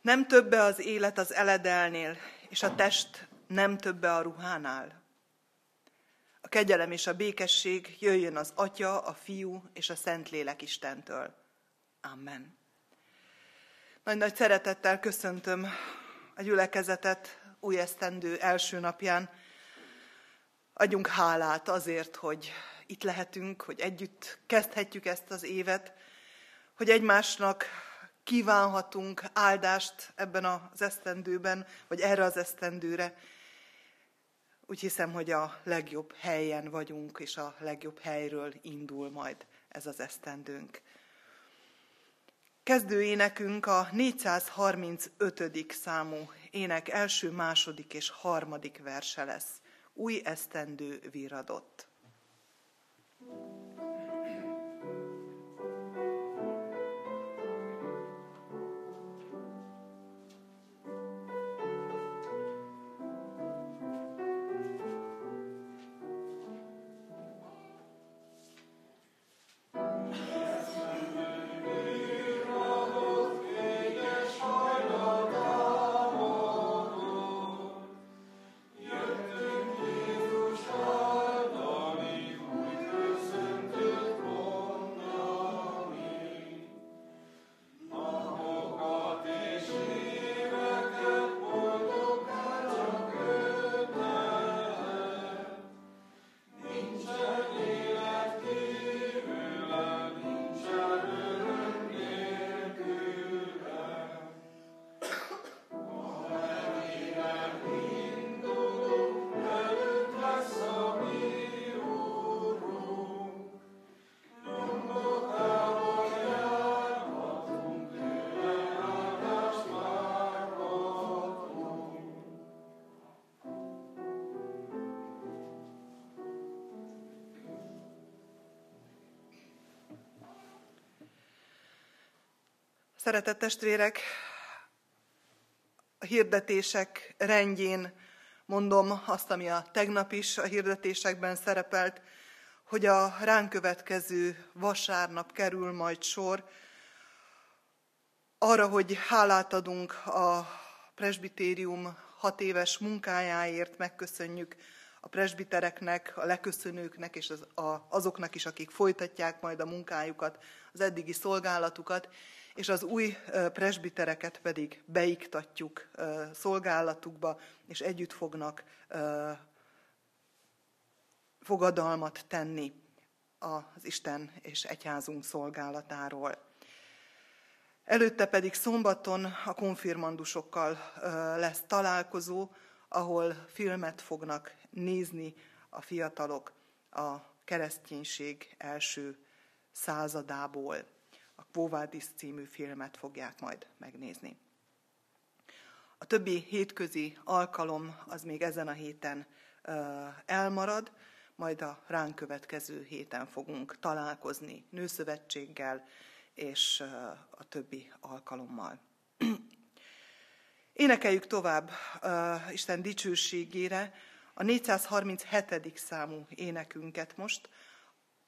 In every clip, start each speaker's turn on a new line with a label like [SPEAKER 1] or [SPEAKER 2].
[SPEAKER 1] Nem többe az élet az eledelnél, és a test nem többe a ruhánál. A kegyelem és a békesség jöjjön az Atya, a Fiú és a Szentlélek Istentől. Amen. Nagy-nagy szeretettel köszöntöm a gyülekezetet új esztendő első napján. Adjunk hálát azért, hogy itt lehetünk, hogy együtt kezdhetjük ezt az évet, hogy egymásnak kívánhatunk áldást ebben az esztendőben, vagy erre az esztendőre. Úgy hiszem, hogy a legjobb helyen vagyunk, és a legjobb helyről indul majd ez az esztendőnk. Kezdő énekünk a 435. számú ének első, második és harmadik verse lesz. Új esztendő viradott. Szeretett testvérek, a hirdetések rendjén mondom azt, ami a tegnap is a hirdetésekben szerepelt, hogy a ránk következő vasárnap kerül majd sor arra, hogy hálát adunk a presbitérium hat éves munkájáért, megköszönjük a presbitereknek, a leköszönőknek és az, a, azoknak is, akik folytatják majd a munkájukat, az eddigi szolgálatukat, és az új presbitereket pedig beiktatjuk szolgálatukba, és együtt fognak fogadalmat tenni az Isten és egyházunk szolgálatáról. Előtte pedig szombaton a konfirmandusokkal lesz találkozó, ahol filmet fognak nézni a fiatalok a kereszténység első századából a Kvóvádis című filmet fogják majd megnézni. A többi hétközi alkalom az még ezen a héten elmarad, majd a ránk következő héten fogunk találkozni nőszövetséggel és a többi alkalommal. Énekeljük tovább uh, Isten dicsőségére a 437. számú énekünket most,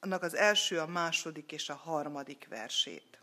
[SPEAKER 1] annak az első, a második és a harmadik versét.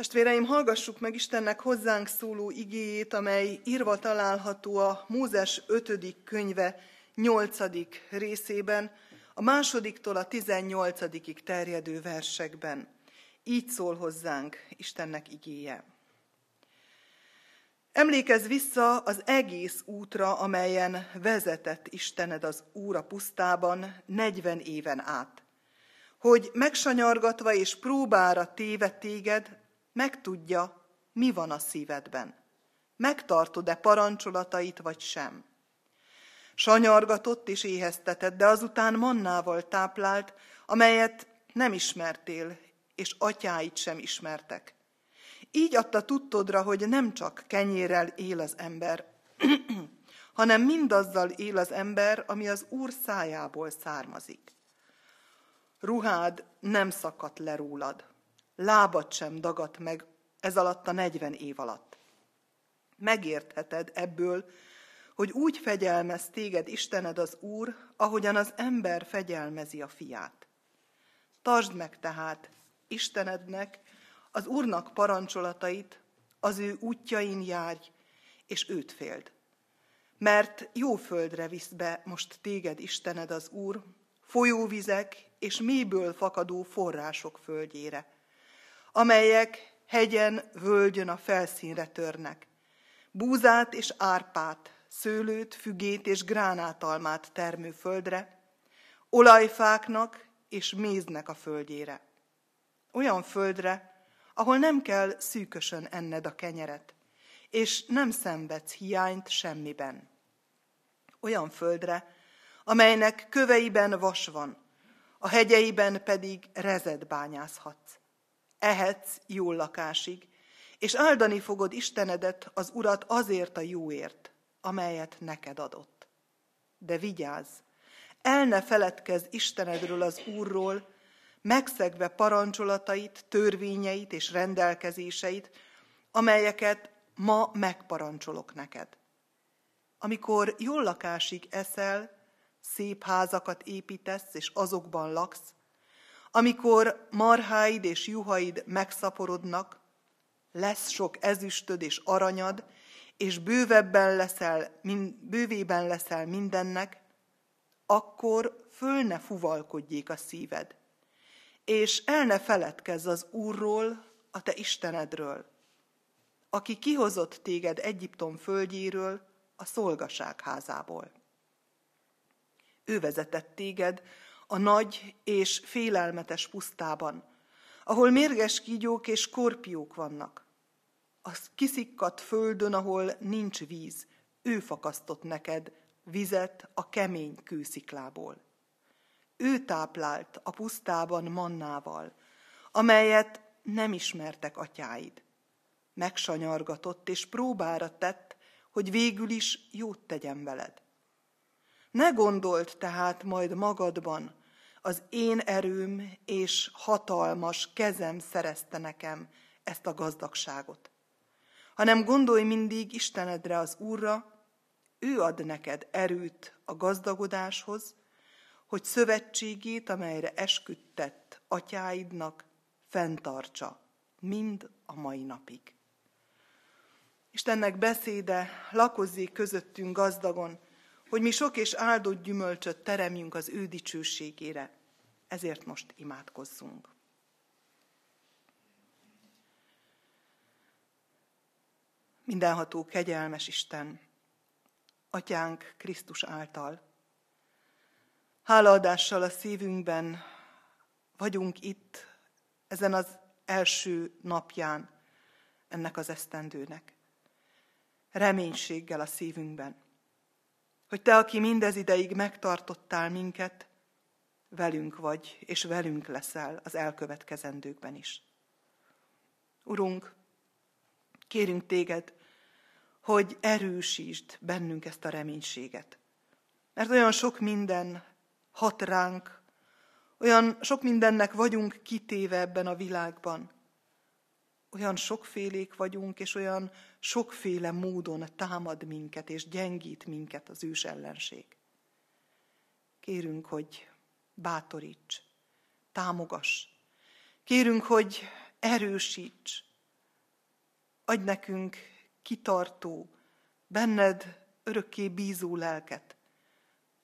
[SPEAKER 1] Testvéreim, hallgassuk meg Istennek hozzánk szóló igéjét, amely írva található a Mózes 5. könyve 8. részében, a másodiktól a 18. terjedő versekben. Így szól hozzánk Istennek igéje. Emlékezz vissza az egész útra, amelyen vezetett Istened az Úr a pusztában 40 éven át, hogy megsanyargatva és próbára téve téged, megtudja, mi van a szívedben. Megtartod-e parancsolatait, vagy sem? Sanyargatott és éheztetett, de azután mannával táplált, amelyet nem ismertél, és atyáit sem ismertek. Így adta tudtodra, hogy nem csak kenyérrel él az ember, hanem mindazzal él az ember, ami az Úr szájából származik. Ruhád nem szakadt le rólad, lábad sem dagadt meg ez alatt a negyven év alatt. Megértheted ebből, hogy úgy fegyelmez téged Istened az Úr, ahogyan az ember fegyelmezi a fiát. Tartsd meg tehát Istenednek, az Úrnak parancsolatait, az ő útjain járj, és őt féld. Mert jó földre visz be most téged Istened az Úr, folyóvizek és mélyből fakadó források földjére, amelyek hegyen, völgyön a felszínre törnek. Búzát és árpát, szőlőt, fügét és gránátalmát termő földre, olajfáknak és méznek a földjére. Olyan földre, ahol nem kell szűkösön enned a kenyeret, és nem szenvedsz hiányt semmiben. Olyan földre, amelynek köveiben vas van, a hegyeiben pedig rezet bányázhatsz. Ehetsz jó lakásig, és áldani fogod Istenedet, az Urat azért a jóért, amelyet neked adott. De vigyázz, el ne feledkezz Istenedről az Úrról, megszegve parancsolatait, törvényeit és rendelkezéseit, amelyeket ma megparancsolok neked. Amikor jól lakásig eszel, szép házakat építesz, és azokban laksz, amikor marháid és juhaid megszaporodnak, lesz sok ezüstöd és aranyad, és bővebben leszel, bővében leszel mindennek, akkor föl ne fuvalkodjék a szíved, és el ne feledkezz az Úrról, a te Istenedről, aki kihozott téged Egyiptom földjéről, a szolgaság házából. Ő vezetett téged a nagy és félelmetes pusztában, ahol mérges kígyók és korpiók vannak. A kiszikkadt földön, ahol nincs víz, ő fakasztott neked vizet a kemény kősziklából. Ő táplált a pusztában mannával, amelyet nem ismertek atyáid. Megsanyargatott és próbára tett, hogy végül is jót tegyen veled. Ne gondolt tehát majd magadban, az én erőm és hatalmas kezem szerezte nekem ezt a gazdagságot, hanem gondolj mindig Istenedre az Úrra, ő ad neked erőt a gazdagodáshoz, hogy szövetségét, amelyre esküdtett atyáidnak, fenntartsa, mind a mai napig. Istennek beszéde lakozzék közöttünk gazdagon, hogy mi sok és áldott gyümölcsöt teremjünk az ő dicsőségére. Ezért most imádkozzunk. Mindenható kegyelmes Isten, Atyánk Krisztus által, hálaadással a szívünkben vagyunk itt, ezen az első napján ennek az esztendőnek. Reménységgel a szívünkben hogy te, aki mindez ideig megtartottál minket, velünk vagy, és velünk leszel az elkövetkezendőkben is. Urunk, kérünk téged, hogy erősítsd bennünk ezt a reménységet. Mert olyan sok minden hat ránk, olyan sok mindennek vagyunk kitéve ebben a világban, olyan sokfélék vagyunk, és olyan sokféle módon támad minket, és gyengít minket az ős ellenség. Kérünk, hogy bátoríts, támogass. Kérünk, hogy erősíts, adj nekünk kitartó, benned örökké bízó lelket,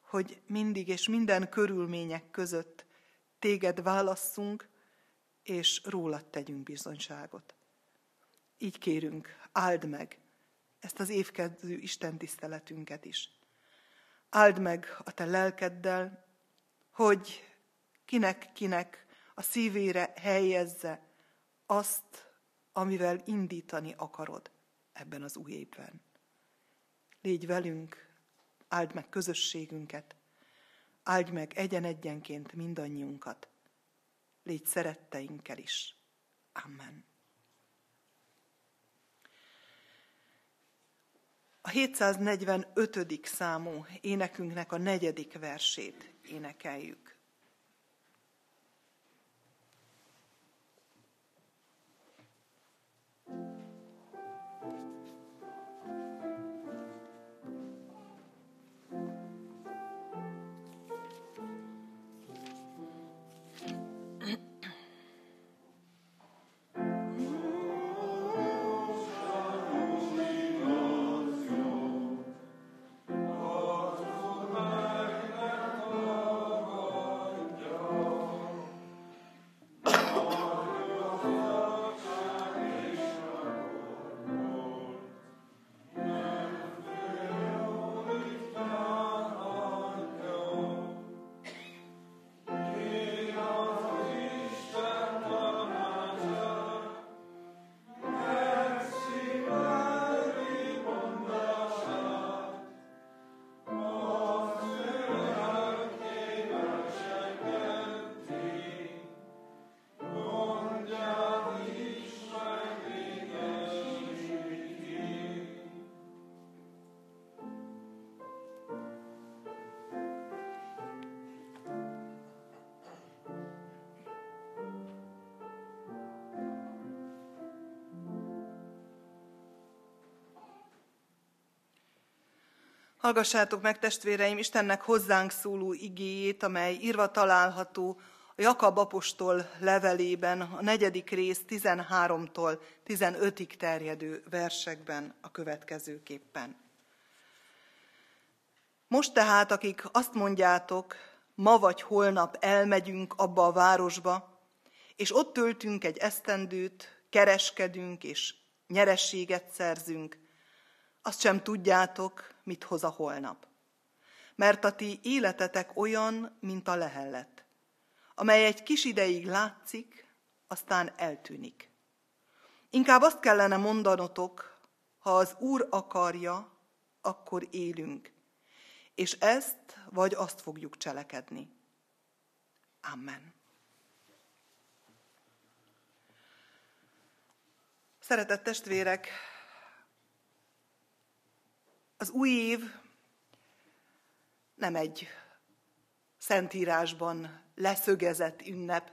[SPEAKER 1] hogy mindig és minden körülmények között téged válasszunk, és rólad tegyünk bizonyságot. Így kérünk, áld meg ezt az évkezdő Isten tiszteletünket is. Áld meg a te lelkeddel, hogy kinek-kinek a szívére helyezze azt, amivel indítani akarod ebben az új évben. Légy velünk, áld meg közösségünket, áldj meg egyen-egyenként mindannyiunkat, légy szeretteinkkel is. Amen. A 745. számú énekünknek a negyedik versét énekeljük. Hallgassátok meg, testvéreim, Istennek hozzánk szóló igéjét, amely írva található a Jakab apostol levelében, a negyedik rész 13-tól 15-ig terjedő versekben a következőképpen. Most tehát, akik azt mondjátok, ma vagy holnap elmegyünk abba a városba, és ott töltünk egy esztendőt, kereskedünk és nyerességet szerzünk, azt sem tudjátok, mit hoz a holnap. Mert a ti életetek olyan, mint a lehellet, amely egy kis ideig látszik, aztán eltűnik. Inkább azt kellene mondanotok, ha az Úr akarja, akkor élünk, és ezt vagy azt fogjuk cselekedni. Amen. Szeretett testvérek, az új év nem egy szentírásban leszögezett ünnep,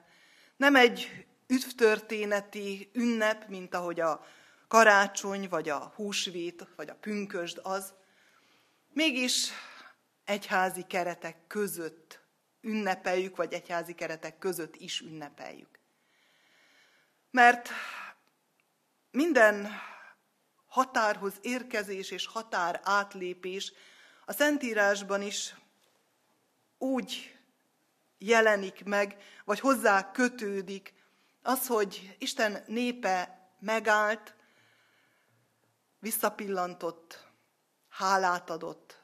[SPEAKER 1] nem egy üdvtörténeti ünnep, mint ahogy a karácsony, vagy a húsvét, vagy a pünkösd az. Mégis egyházi keretek között ünnepeljük, vagy egyházi keretek között is ünnepeljük. Mert minden határhoz érkezés és határ átlépés a Szentírásban is úgy jelenik meg, vagy hozzá kötődik az, hogy Isten népe megállt, visszapillantott, hálát adott,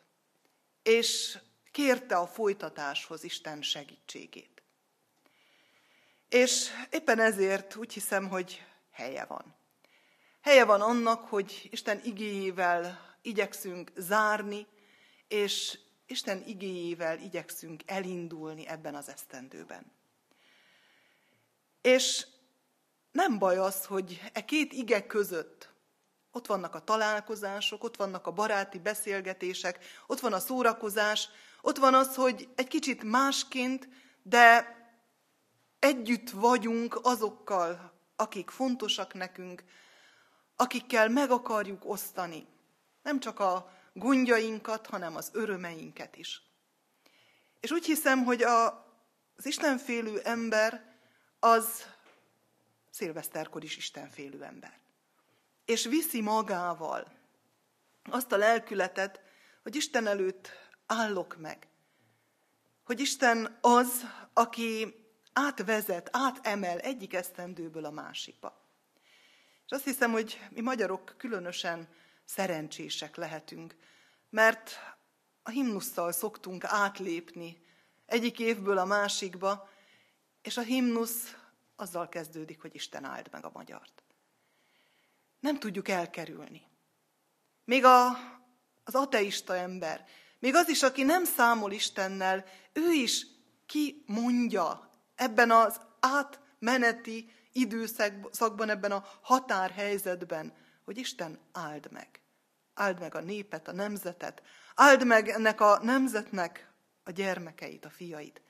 [SPEAKER 1] és kérte a folytatáshoz Isten segítségét. És éppen ezért úgy hiszem, hogy helye van. Helye van annak, hogy Isten igéjével igyekszünk zárni, és Isten igéjével igyekszünk elindulni ebben az esztendőben. És nem baj az, hogy e két ige között ott vannak a találkozások, ott vannak a baráti beszélgetések, ott van a szórakozás, ott van az, hogy egy kicsit másként, de együtt vagyunk azokkal, akik fontosak nekünk, akikkel meg akarjuk osztani nem csak a gondjainkat, hanem az örömeinket is. És úgy hiszem, hogy a, az Istenfélő ember az szilveszterkor is Istenfélő ember. és viszi magával azt a lelkületet, hogy Isten előtt állok meg. Hogy Isten az, aki átvezet, átemel egyik esztendőből a másikba. És azt hiszem, hogy mi magyarok különösen szerencsések lehetünk, mert a himnusszal szoktunk átlépni egyik évből a másikba, és a himnusz azzal kezdődik, hogy Isten áld meg a magyart. Nem tudjuk elkerülni. Még a, az ateista ember, még az is, aki nem számol Istennel, ő is ki mondja ebben az átmeneti időszakban, ebben a határhelyzetben, hogy Isten áld meg. Áld meg a népet, a nemzetet, áld meg ennek a nemzetnek a gyermekeit, a fiait.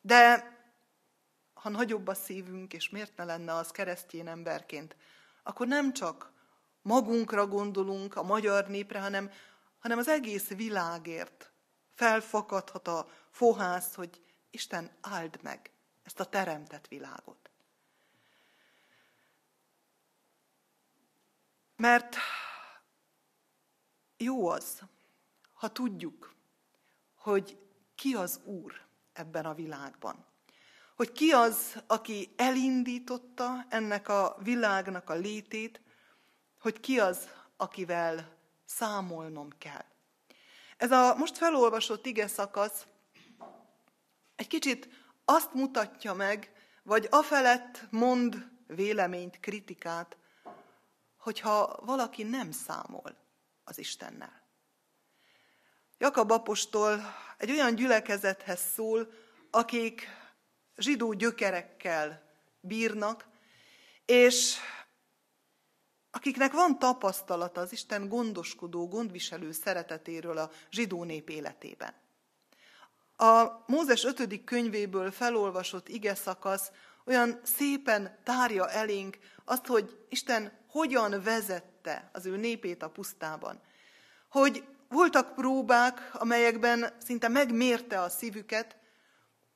[SPEAKER 1] De ha nagyobb a szívünk, és miért ne lenne az keresztény emberként, akkor nem csak magunkra gondolunk, a magyar népre, hanem, hanem az egész világért felfakadhat a fohász, hogy Isten áld meg ezt a teremtett világot. Mert jó az, ha tudjuk, hogy ki az Úr ebben a világban. Hogy ki az, aki elindította ennek a világnak a létét, hogy ki az, akivel számolnom kell. Ez a most felolvasott ige szakasz egy kicsit azt mutatja meg, vagy afelett mond véleményt, kritikát, hogyha valaki nem számol az Istennel. Jakab apostol egy olyan gyülekezethez szól, akik zsidó gyökerekkel bírnak, és akiknek van tapasztalata az Isten gondoskodó, gondviselő szeretetéről a zsidó nép életében. A Mózes 5. könyvéből felolvasott ige szakasz olyan szépen tárja elénk azt, hogy Isten hogyan vezette az ő népét a pusztában. Hogy voltak próbák, amelyekben szinte megmérte a szívüket,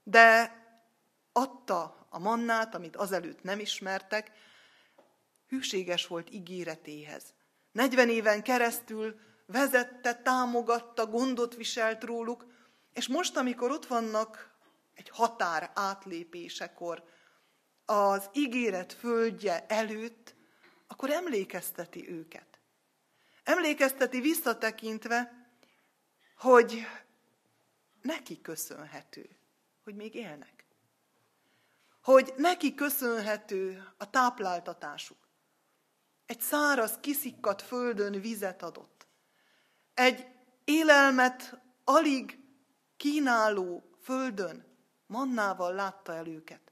[SPEAKER 1] de adta a mannát, amit azelőtt nem ismertek, hűséges volt ígéretéhez. 40 éven keresztül vezette, támogatta, gondot viselt róluk, és most, amikor ott vannak egy határ átlépésekor, az ígéret földje előtt, akkor emlékezteti őket. Emlékezteti visszatekintve, hogy neki köszönhető, hogy még élnek. Hogy neki köszönhető a tápláltatásuk. Egy száraz, kiszikkadt földön vizet adott. Egy élelmet alig kínáló földön mannával látta el őket.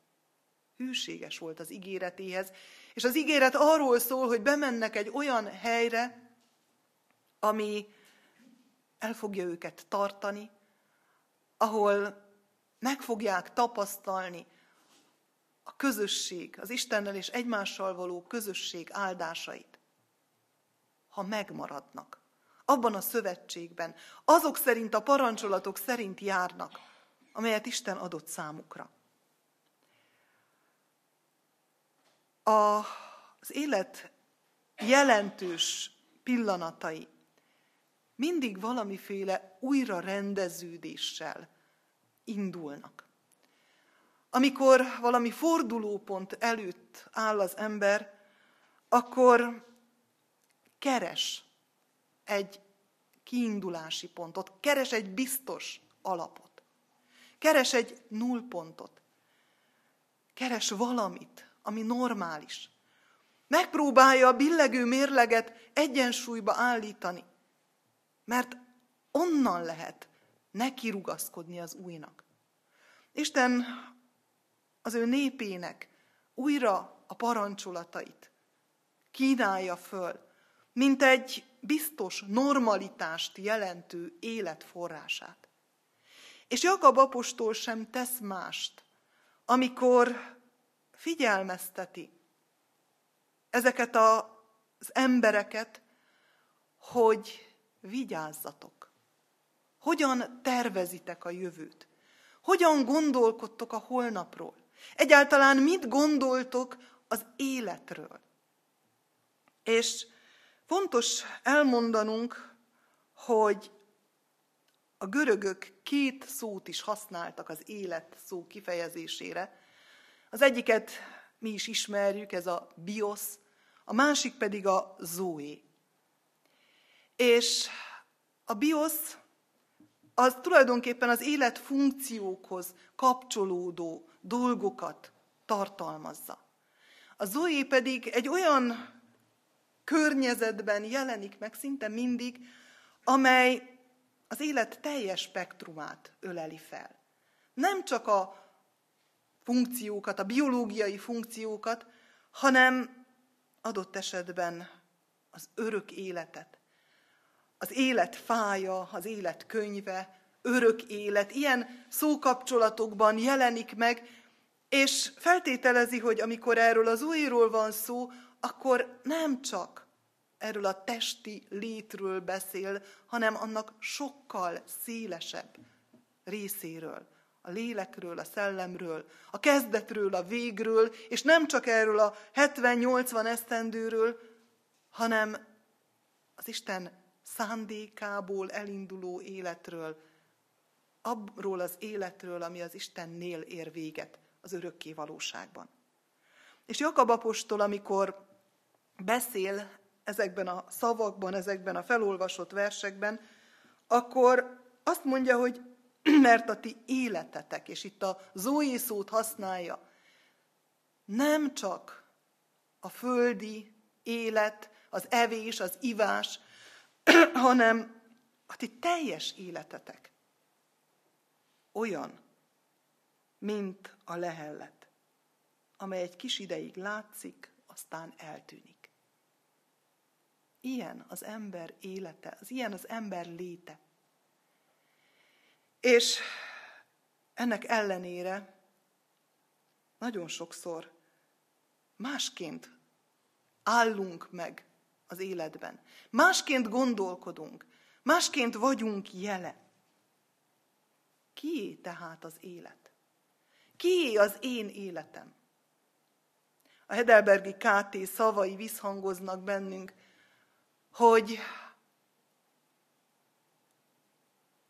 [SPEAKER 1] Hűséges volt az ígéretéhez, és az ígéret arról szól, hogy bemennek egy olyan helyre, ami el fogja őket tartani, ahol meg fogják tapasztalni a közösség, az Istennel és egymással való közösség áldásait, ha megmaradnak abban a szövetségben, azok szerint a parancsolatok szerint járnak, amelyet Isten adott számukra. A, az élet jelentős pillanatai mindig valamiféle újra rendeződéssel indulnak. Amikor valami fordulópont előtt áll az ember, akkor keres egy kiindulási pontot, keres egy biztos alapot, keres egy nullpontot, keres valamit, ami normális. Megpróbálja a billegő mérleget egyensúlyba állítani, mert onnan lehet neki rugaszkodni az újnak. Isten az ő népének újra a parancsolatait kínálja föl, mint egy biztos normalitást jelentő életforrását. És Jakab apostol sem tesz mást, amikor figyelmezteti ezeket az embereket, hogy vigyázzatok. Hogyan tervezitek a jövőt? Hogyan gondolkodtok a holnapról? Egyáltalán mit gondoltok az életről? És Fontos elmondanunk, hogy a görögök két szót is használtak az élet szó kifejezésére. Az egyiket mi is ismerjük, ez a biosz, a másik pedig a zoé. És a biosz az tulajdonképpen az élet funkciókhoz kapcsolódó dolgokat tartalmazza. A zoé pedig egy olyan környezetben jelenik meg szinte mindig, amely az élet teljes spektrumát öleli fel. Nem csak a funkciókat, a biológiai funkciókat, hanem adott esetben az örök életet, az élet fája, az élet könyve, örök élet, ilyen szókapcsolatokban jelenik meg, és feltételezi, hogy amikor erről az újról van szó, akkor nem csak erről a testi létről beszél, hanem annak sokkal szélesebb részéről. A lélekről, a szellemről, a kezdetről, a végről, és nem csak erről a 70-80 esztendőről, hanem az Isten szándékából elinduló életről, abról az életről, ami az Istennél ér véget az örökké valóságban. És Jakab apostol, amikor beszél ezekben a szavakban, ezekben a felolvasott versekben, akkor azt mondja, hogy mert a ti életetek, és itt a Zoé szót használja, nem csak a földi élet, az evés, az ivás, hanem a ti teljes életetek olyan, mint a lehellet, amely egy kis ideig látszik, aztán eltűnik. Ilyen az ember élete, az ilyen az ember léte. És ennek ellenére nagyon sokszor másként állunk meg az életben. Másként gondolkodunk, másként vagyunk jele. Kié tehát az élet? Kié az én életem? A Hedelbergi KT szavai visszhangoznak bennünk, hogy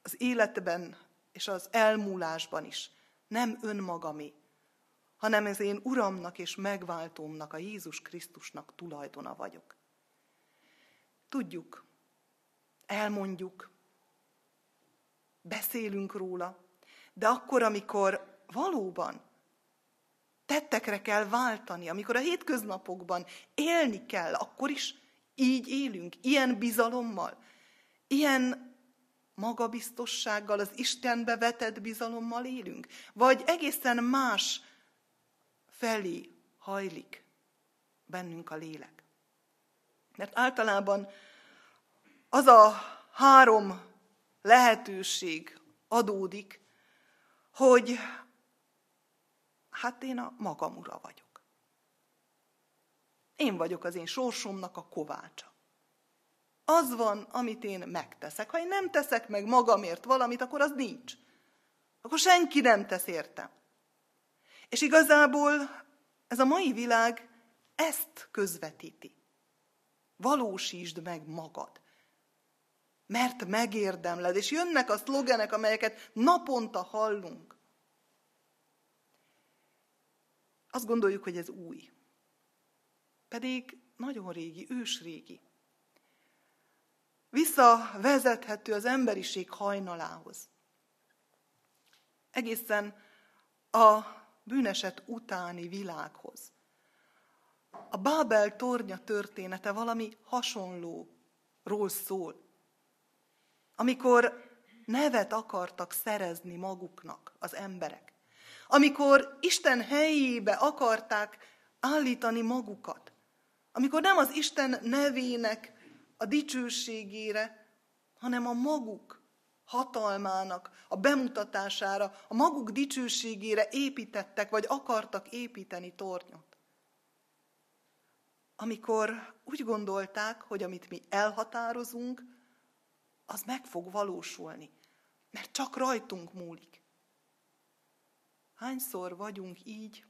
[SPEAKER 1] az életben és az elmúlásban is nem önmagamé, hanem ez én Uramnak és megváltómnak, a Jézus Krisztusnak tulajdona vagyok. Tudjuk, elmondjuk, beszélünk róla, de akkor, amikor valóban tettekre kell váltani, amikor a hétköznapokban élni kell, akkor is így élünk, ilyen bizalommal, ilyen magabiztossággal, az Istenbe vetett bizalommal élünk, vagy egészen más felé hajlik bennünk a lélek. Mert általában az a három lehetőség adódik, hogy hát én a magam ura vagyok. Én vagyok az én sorsomnak a kovácsa. Az van, amit én megteszek. Ha én nem teszek meg magamért valamit, akkor az nincs. Akkor senki nem tesz értem. És igazából ez a mai világ ezt közvetíti. Valósítsd meg magad. Mert megérdemled. És jönnek a szlogenek, amelyeket naponta hallunk. Azt gondoljuk, hogy ez új. Pedig nagyon régi, ősrégi. Visszavezethető az emberiség hajnalához. Egészen a bűneset utáni világhoz. A Bábel tornya története valami hasonlóról szól. Amikor nevet akartak szerezni maguknak az emberek. Amikor Isten helyébe akarták állítani magukat. Amikor nem az Isten nevének a dicsőségére, hanem a maguk hatalmának, a bemutatására, a maguk dicsőségére építettek, vagy akartak építeni tornyot. Amikor úgy gondolták, hogy amit mi elhatározunk, az meg fog valósulni, mert csak rajtunk múlik. Hányszor vagyunk így,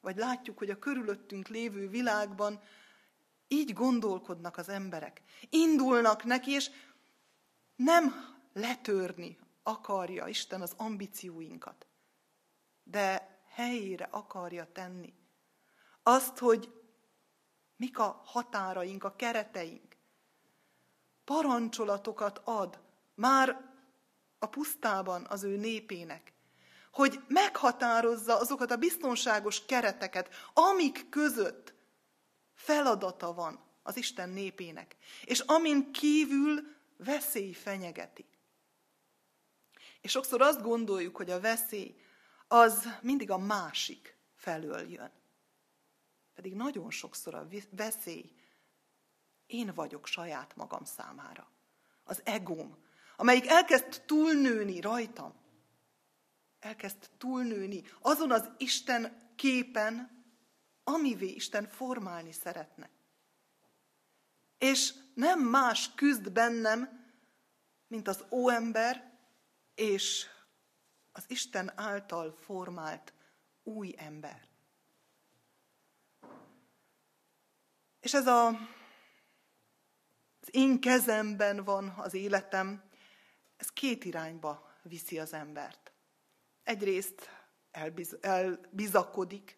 [SPEAKER 1] vagy látjuk, hogy a körülöttünk lévő világban így gondolkodnak az emberek. Indulnak neki, és nem letörni akarja Isten az ambícióinkat, de helyére akarja tenni. Azt, hogy mik a határaink, a kereteink. Parancsolatokat ad már a pusztában az ő népének, hogy meghatározza azokat a biztonságos kereteket, amik között feladata van az Isten népének, és amin kívül veszély fenyegeti. És sokszor azt gondoljuk, hogy a veszély az mindig a másik felől jön. Pedig nagyon sokszor a veszély én vagyok saját magam számára. Az egóm, amelyik elkezd túlnőni rajtam. Elkezd túlnőni azon az Isten képen, amivé Isten formálni szeretne. És nem más küzd bennem, mint az óember és az Isten által formált új ember. És ez a, az én kezemben van az életem, ez két irányba viszi az embert. Egyrészt elbiz, elbizakodik,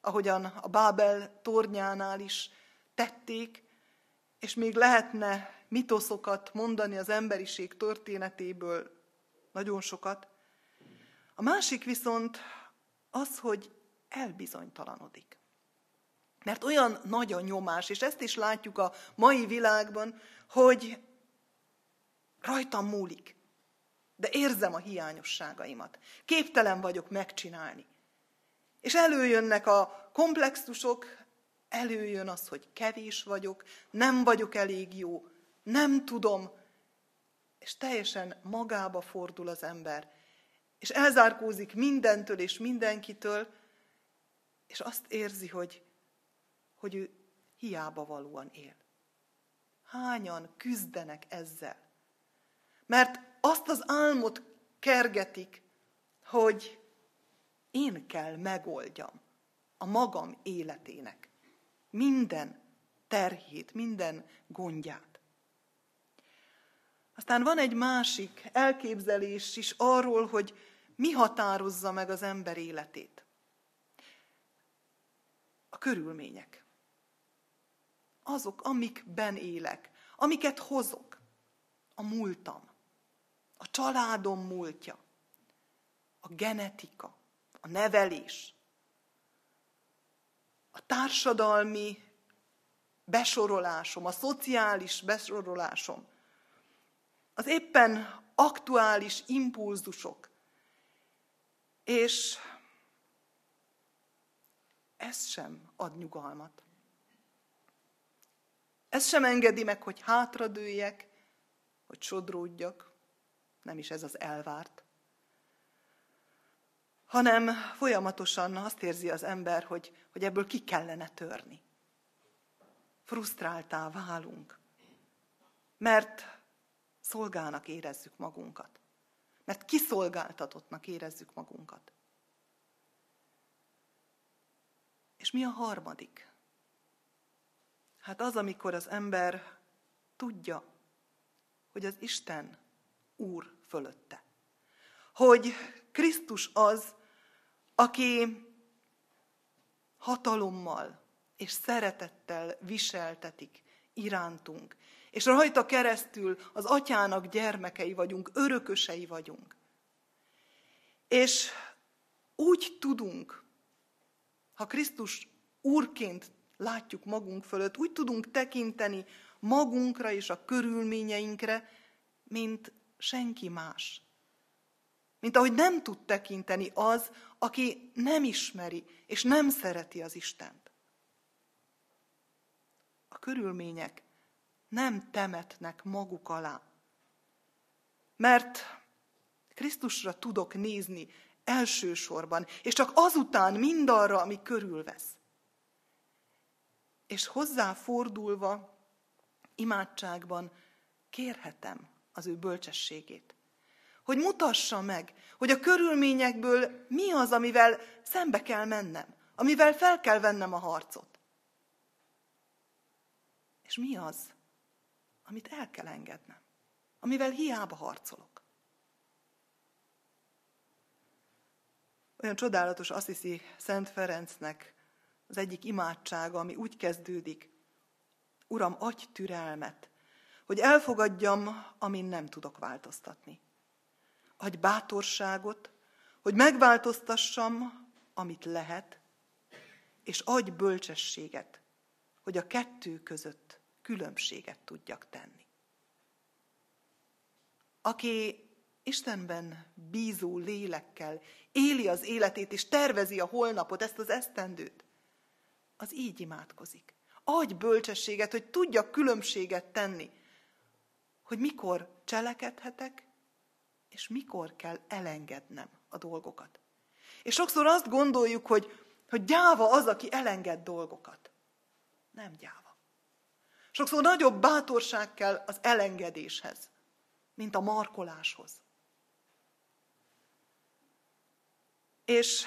[SPEAKER 1] ahogyan a Bábel tornyánál is tették, és még lehetne mitoszokat mondani az emberiség történetéből, nagyon sokat. A másik viszont az, hogy elbizonytalanodik. Mert olyan nagy a nyomás, és ezt is látjuk a mai világban, hogy rajtam múlik, de érzem a hiányosságaimat. Képtelen vagyok megcsinálni. És előjönnek a komplexusok, előjön az, hogy kevés vagyok, nem vagyok elég jó, nem tudom, és teljesen magába fordul az ember, és elzárkózik mindentől és mindenkitől, és azt érzi, hogy, hogy ő hiába valóan él. Hányan küzdenek ezzel? Mert azt az álmot kergetik, hogy én kell megoldjam a magam életének minden terhét, minden gondját. Aztán van egy másik elképzelés is arról, hogy mi határozza meg az ember életét. A körülmények. Azok, amikben élek, amiket hozok. A múltam, a családom múltja, a genetika, a nevelés, a társadalmi besorolásom, a szociális besorolásom, az éppen aktuális impulzusok, és ez sem ad nyugalmat. Ez sem engedi meg, hogy hátradőjek, hogy sodródjak, nem is ez az elvárt, hanem folyamatosan azt érzi az ember, hogy, hogy ebből ki kellene törni. Frusztráltá válunk, mert szolgálnak érezzük magunkat. Mert kiszolgáltatottnak érezzük magunkat. És mi a harmadik? Hát az, amikor az ember tudja, hogy az Isten Úr fölötte. Hogy Krisztus az, aki hatalommal és szeretettel viseltetik irántunk, és rajta keresztül az atyának gyermekei vagyunk, örökösei vagyunk. És úgy tudunk, ha Krisztus úrként látjuk magunk fölött, úgy tudunk tekinteni magunkra és a körülményeinkre, mint senki más. Mint ahogy nem tud tekinteni az, aki nem ismeri és nem szereti az Istent. A körülmények nem temetnek maguk alá. Mert Krisztusra tudok nézni elsősorban, és csak azután mindarra, ami körülvesz. És hozzáfordulva, imádságban kérhetem az ő bölcsességét hogy mutassa meg, hogy a körülményekből mi az, amivel szembe kell mennem, amivel fel kell vennem a harcot. És mi az, amit el kell engednem, amivel hiába harcolok? Olyan csodálatos azt hiszi Szent Ferencnek az egyik imádsága, ami úgy kezdődik, Uram, adj türelmet, hogy elfogadjam, amin nem tudok változtatni. Adj bátorságot, hogy megváltoztassam, amit lehet, és adj bölcsességet, hogy a kettő között különbséget tudjak tenni. Aki Istenben bízó lélekkel éli az életét és tervezi a holnapot, ezt az esztendőt, az így imádkozik. Adj bölcsességet, hogy tudjak különbséget tenni, hogy mikor cselekedhetek, és mikor kell elengednem a dolgokat. És sokszor azt gondoljuk, hogy, hogy gyáva az, aki elenged dolgokat. Nem gyáva. Sokszor nagyobb bátorság kell az elengedéshez, mint a markoláshoz. És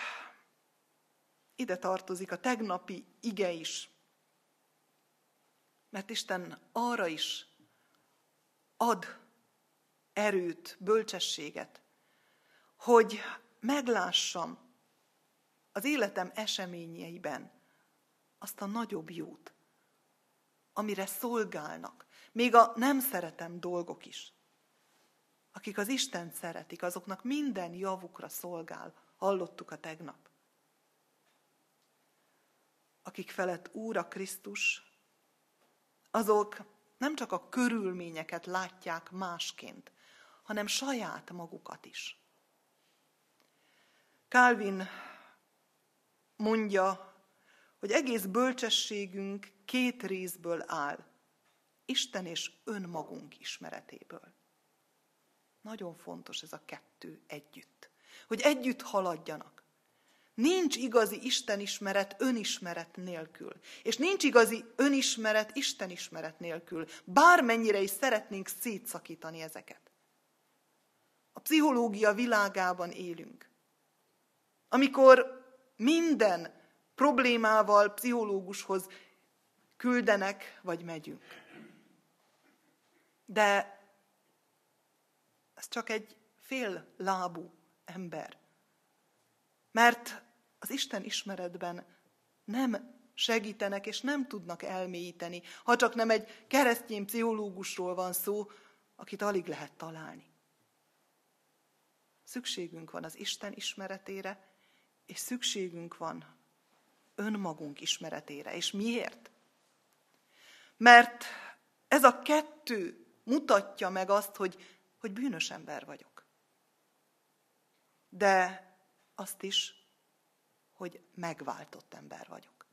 [SPEAKER 1] ide tartozik a tegnapi ige is. Mert Isten arra is ad erőt, bölcsességet, hogy meglássam az életem eseményeiben azt a nagyobb jót, amire szolgálnak, még a nem szeretem dolgok is. Akik az Isten szeretik, azoknak minden javukra szolgál, hallottuk a tegnap. Akik felett Úr a Krisztus, azok nem csak a körülményeket látják másként, hanem saját magukat is. Calvin mondja, hogy egész bölcsességünk két részből áll, Isten és önmagunk ismeretéből. Nagyon fontos ez a kettő együtt, hogy együtt haladjanak. Nincs igazi Istenismeret önismeret nélkül. És nincs igazi önismeret Istenismeret nélkül. Bármennyire is szeretnénk szétszakítani ezeket. A pszichológia világában élünk. Amikor minden problémával pszichológushoz küldenek, vagy megyünk. De ez csak egy fél lábú ember. Mert az Isten ismeretben nem segítenek és nem tudnak elmélyíteni, ha csak nem egy keresztény pszichológusról van szó, akit alig lehet találni. Szükségünk van az Isten ismeretére, és szükségünk van önmagunk ismeretére. És miért? Mert ez a kettő mutatja meg azt, hogy, hogy bűnös ember vagyok. De azt is, hogy megváltott ember vagyok.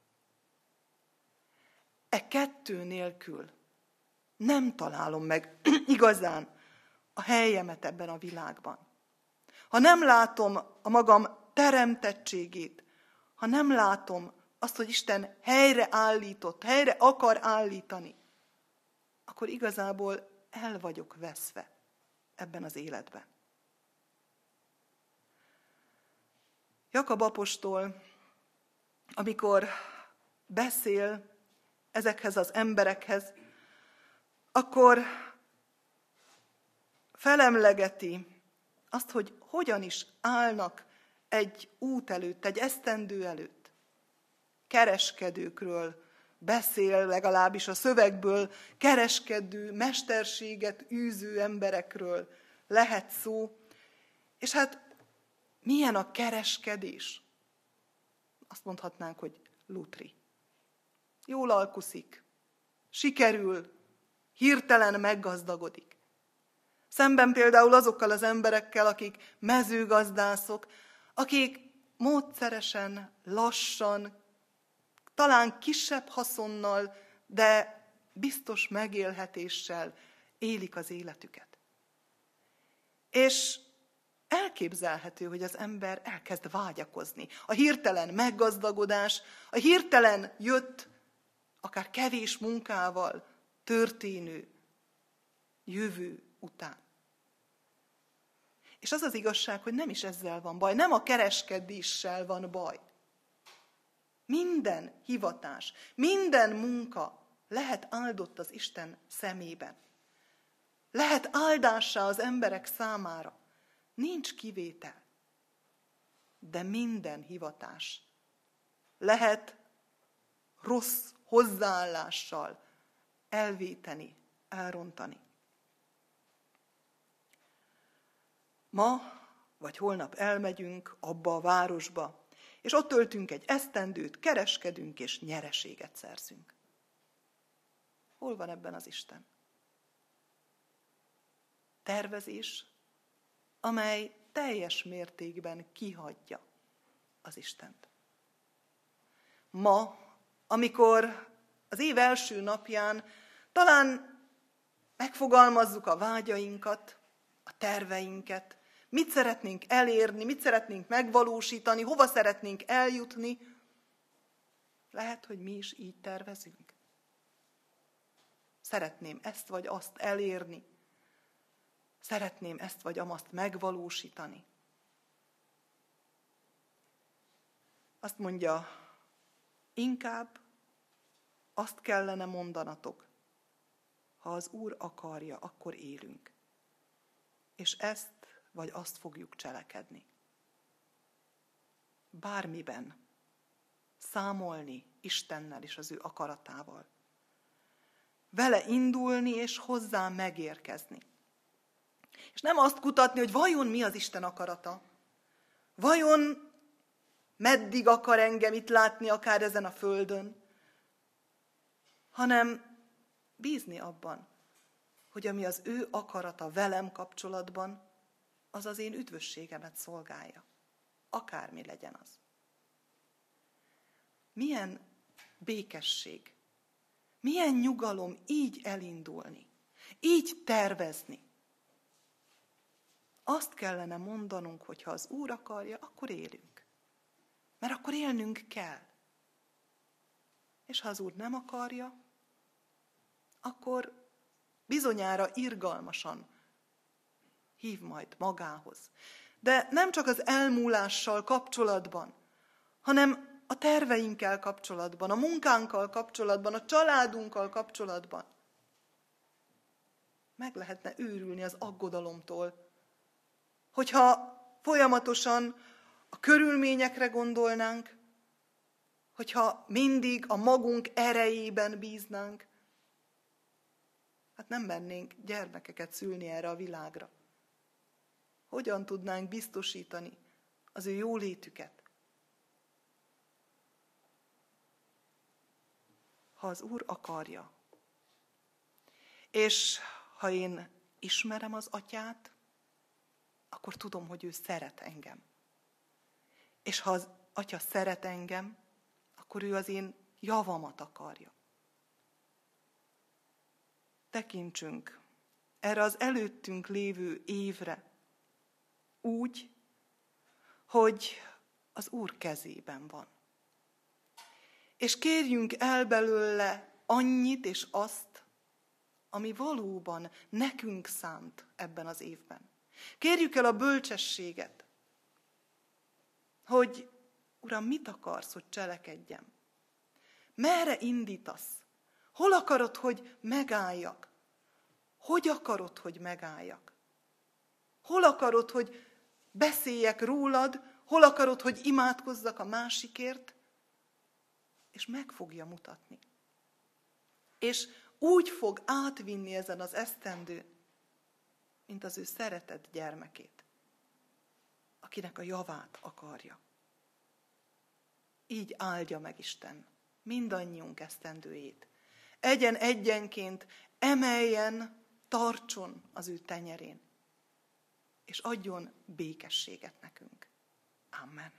[SPEAKER 1] E kettő nélkül nem találom meg igazán a helyemet ebben a világban. Ha nem látom a magam teremtettségét, ha nem látom azt, hogy Isten helyre állított, helyre akar állítani, akkor igazából el vagyok veszve ebben az életben. Jakab apostol, amikor beszél ezekhez az emberekhez, akkor felemlegeti azt, hogy hogyan is állnak egy út előtt, egy esztendő előtt. Kereskedőkről beszél, legalábbis a szövegből, kereskedő, mesterséget űző emberekről lehet szó. És hát milyen a kereskedés? Azt mondhatnánk, hogy lutri. Jól alkuszik, sikerül, hirtelen meggazdagodik. Szemben például azokkal az emberekkel, akik mezőgazdászok, akik módszeresen, lassan, talán kisebb haszonnal, de biztos megélhetéssel élik az életüket. És elképzelhető, hogy az ember elkezd vágyakozni. A hirtelen meggazdagodás, a hirtelen jött, akár kevés munkával történő jövő után. És az az igazság, hogy nem is ezzel van baj, nem a kereskedéssel van baj. Minden hivatás, minden munka lehet áldott az Isten szemében. Lehet áldássá az emberek számára. Nincs kivétel. De minden hivatás lehet rossz hozzáállással elvéteni, elrontani. Ma vagy holnap elmegyünk abba a városba, és ott töltünk egy esztendőt, kereskedünk és nyereséget szerzünk. Hol van ebben az Isten? Tervezés, amely teljes mértékben kihagyja az Istent. Ma, amikor az év első napján talán megfogalmazzuk a vágyainkat, a terveinket, mit szeretnénk elérni, mit szeretnénk megvalósítani, hova szeretnénk eljutni, lehet, hogy mi is így tervezünk. Szeretném ezt vagy azt elérni. Szeretném ezt vagy amazt megvalósítani. Azt mondja, inkább azt kellene mondanatok, ha az Úr akarja, akkor élünk. És ezt vagy azt fogjuk cselekedni. Bármiben számolni Istennel és az ő akaratával. Vele indulni és hozzá megérkezni. És nem azt kutatni, hogy vajon mi az Isten akarata. Vajon meddig akar engem itt látni, akár ezen a földön, hanem bízni abban, hogy ami az ő akarata velem kapcsolatban, az az én üdvösségemet szolgálja. Akármi legyen az. Milyen békesség, milyen nyugalom így elindulni, így tervezni. Azt kellene mondanunk, hogy ha az Úr akarja, akkor élünk. Mert akkor élnünk kell. És ha az Úr nem akarja, akkor bizonyára irgalmasan hív majd magához. De nem csak az elmúlással kapcsolatban, hanem a terveinkkel kapcsolatban, a munkánkkal kapcsolatban, a családunkkal kapcsolatban. Meg lehetne őrülni az aggodalomtól, hogyha folyamatosan a körülményekre gondolnánk, hogyha mindig a magunk erejében bíznánk, hát nem mennénk gyermekeket szülni erre a világra. Hogyan tudnánk biztosítani az ő jólétüket? Ha az Úr akarja. És ha én ismerem az atyát, akkor tudom, hogy ő szeret engem. És ha az atya szeret engem, akkor ő az én javamat akarja. Tekintsünk erre az előttünk lévő évre, úgy, hogy az Úr kezében van. És kérjünk el belőle annyit és azt, ami valóban nekünk szánt ebben az évben. Kérjük el a bölcsességet, hogy Uram, mit akarsz, hogy cselekedjem? Merre indítasz? Hol akarod, hogy megálljak? Hogy akarod, hogy megálljak? Hol akarod, hogy beszéljek rólad, hol akarod, hogy imádkozzak a másikért, és meg fogja mutatni. És úgy fog átvinni ezen az esztendőn, mint az ő szeretett gyermekét, akinek a javát akarja. Így áldja meg Isten mindannyiunk esztendőjét. Egyen egyenként emeljen, tartson az ő tenyerén és adjon békességet nekünk. Amen.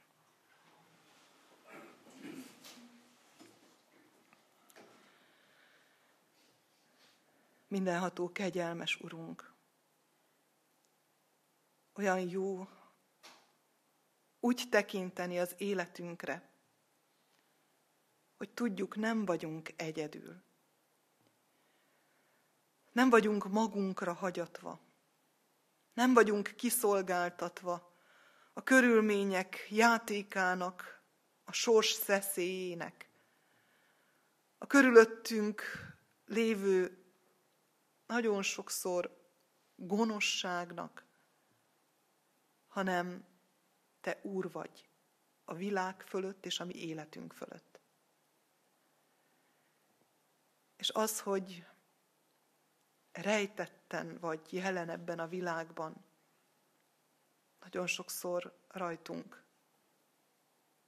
[SPEAKER 1] Mindenható kegyelmes Urunk, olyan jó úgy tekinteni az életünkre, hogy tudjuk, nem vagyunk egyedül. Nem vagyunk magunkra hagyatva. Nem vagyunk kiszolgáltatva a körülmények játékának, a sors szeszélyének, a körülöttünk lévő nagyon sokszor gonoszságnak, hanem te úr vagy a világ fölött és a mi életünk fölött. És az, hogy rejtetten vagy jelen ebben a világban, nagyon sokszor rajtunk,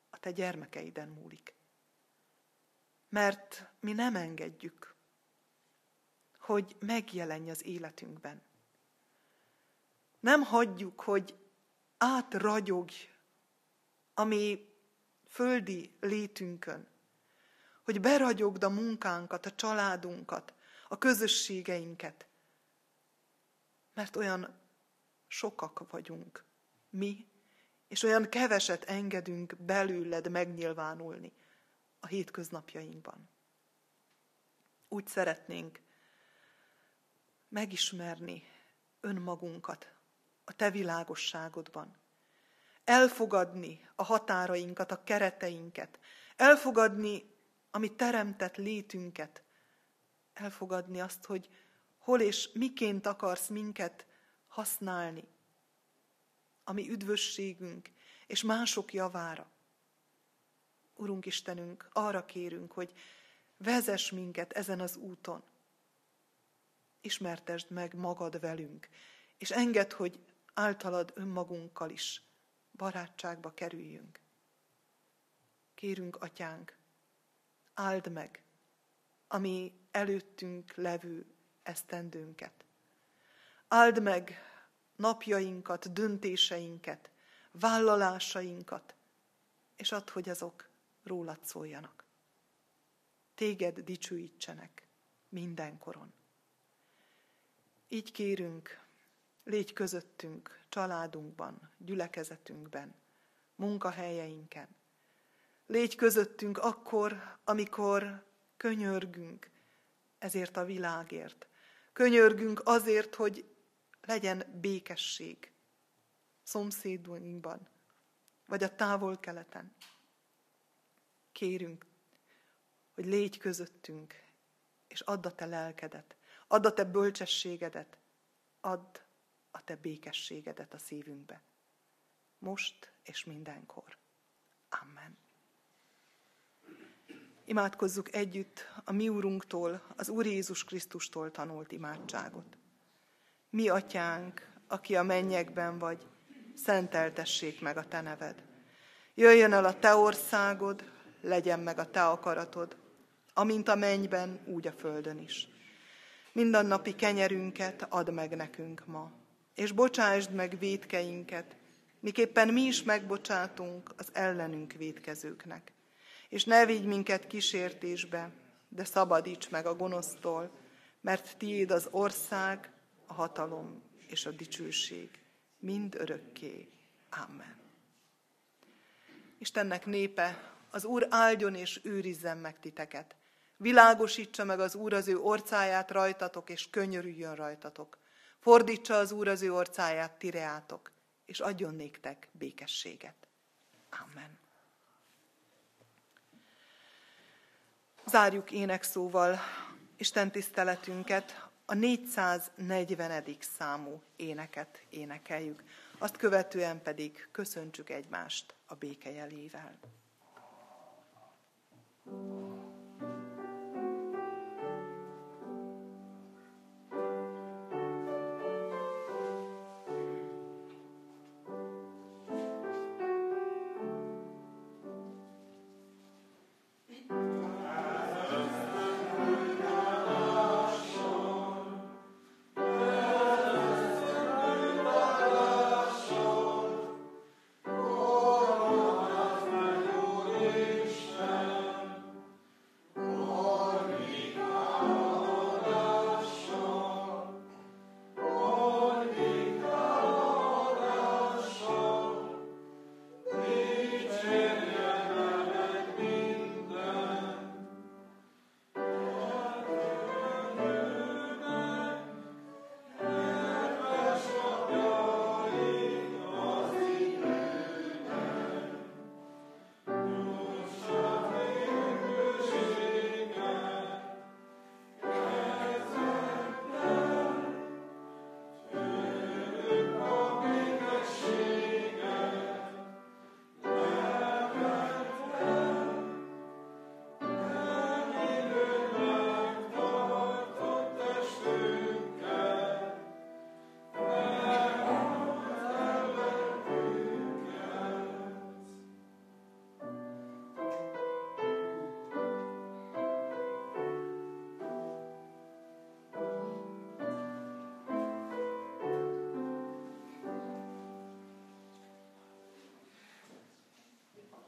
[SPEAKER 1] a te gyermekeiden múlik. Mert mi nem engedjük, hogy megjelenj az életünkben. Nem hagyjuk, hogy átragyogj ami földi létünkön, hogy beragyogd a munkánkat, a családunkat, a közösségeinket, mert olyan sokak vagyunk mi, és olyan keveset engedünk belőled megnyilvánulni a hétköznapjainkban. Úgy szeretnénk megismerni önmagunkat a te világosságodban, elfogadni a határainkat, a kereteinket, elfogadni, ami teremtett létünket, elfogadni azt, hogy hol és miként akarsz minket használni, ami üdvösségünk és mások javára. Urunk Istenünk, arra kérünk, hogy vezess minket ezen az úton. Ismertesd meg magad velünk, és engedd, hogy általad önmagunkkal is barátságba kerüljünk. Kérünk, Atyánk, áld meg, ami előttünk levő esztendőnket. Áld meg napjainkat, döntéseinket, vállalásainkat, és add, hogy azok rólad szóljanak. Téged dicsőítsenek mindenkoron. Így kérünk, Légy közöttünk, családunkban, gyülekezetünkben, munkahelyeinken. Légy közöttünk akkor, amikor könyörgünk ezért a világért. Könyörgünk azért, hogy legyen békesség szomszédunkban, vagy a távol-keleten. Kérünk, hogy légy közöttünk, és add a te lelkedet, add a te bölcsességedet, add a te békességedet a szívünkbe. Most és mindenkor. Amen. Imádkozzuk együtt a mi Úrunktól, az Úr Jézus Krisztustól tanult imádságot. Mi, Atyánk, aki a mennyekben vagy, szenteltessék meg a Te neved. Jöjjön el a Te országod, legyen meg a Te akaratod, amint a mennyben, úgy a földön is. Mindennapi kenyerünket add meg nekünk ma, és bocsásd meg védkeinket, miképpen mi is megbocsátunk az ellenünk védkezőknek. És ne vigy minket kísértésbe, de szabadíts meg a gonosztól, mert tiéd az ország, a hatalom és a dicsőség, mind örökké. Amen. Istennek népe, az Úr áldjon és őrizzen meg titeket. Világosítsa meg az Úr az ő orcáját rajtatok, és könyörüljön rajtatok. Fordítsa az Úr az ő orcáját tireátok, és adjon néktek békességet. Amen. Zárjuk énekszóval Isten tiszteletünket, a 440. számú éneket énekeljük. Azt követően pedig köszöntsük egymást a béke jelével. thank you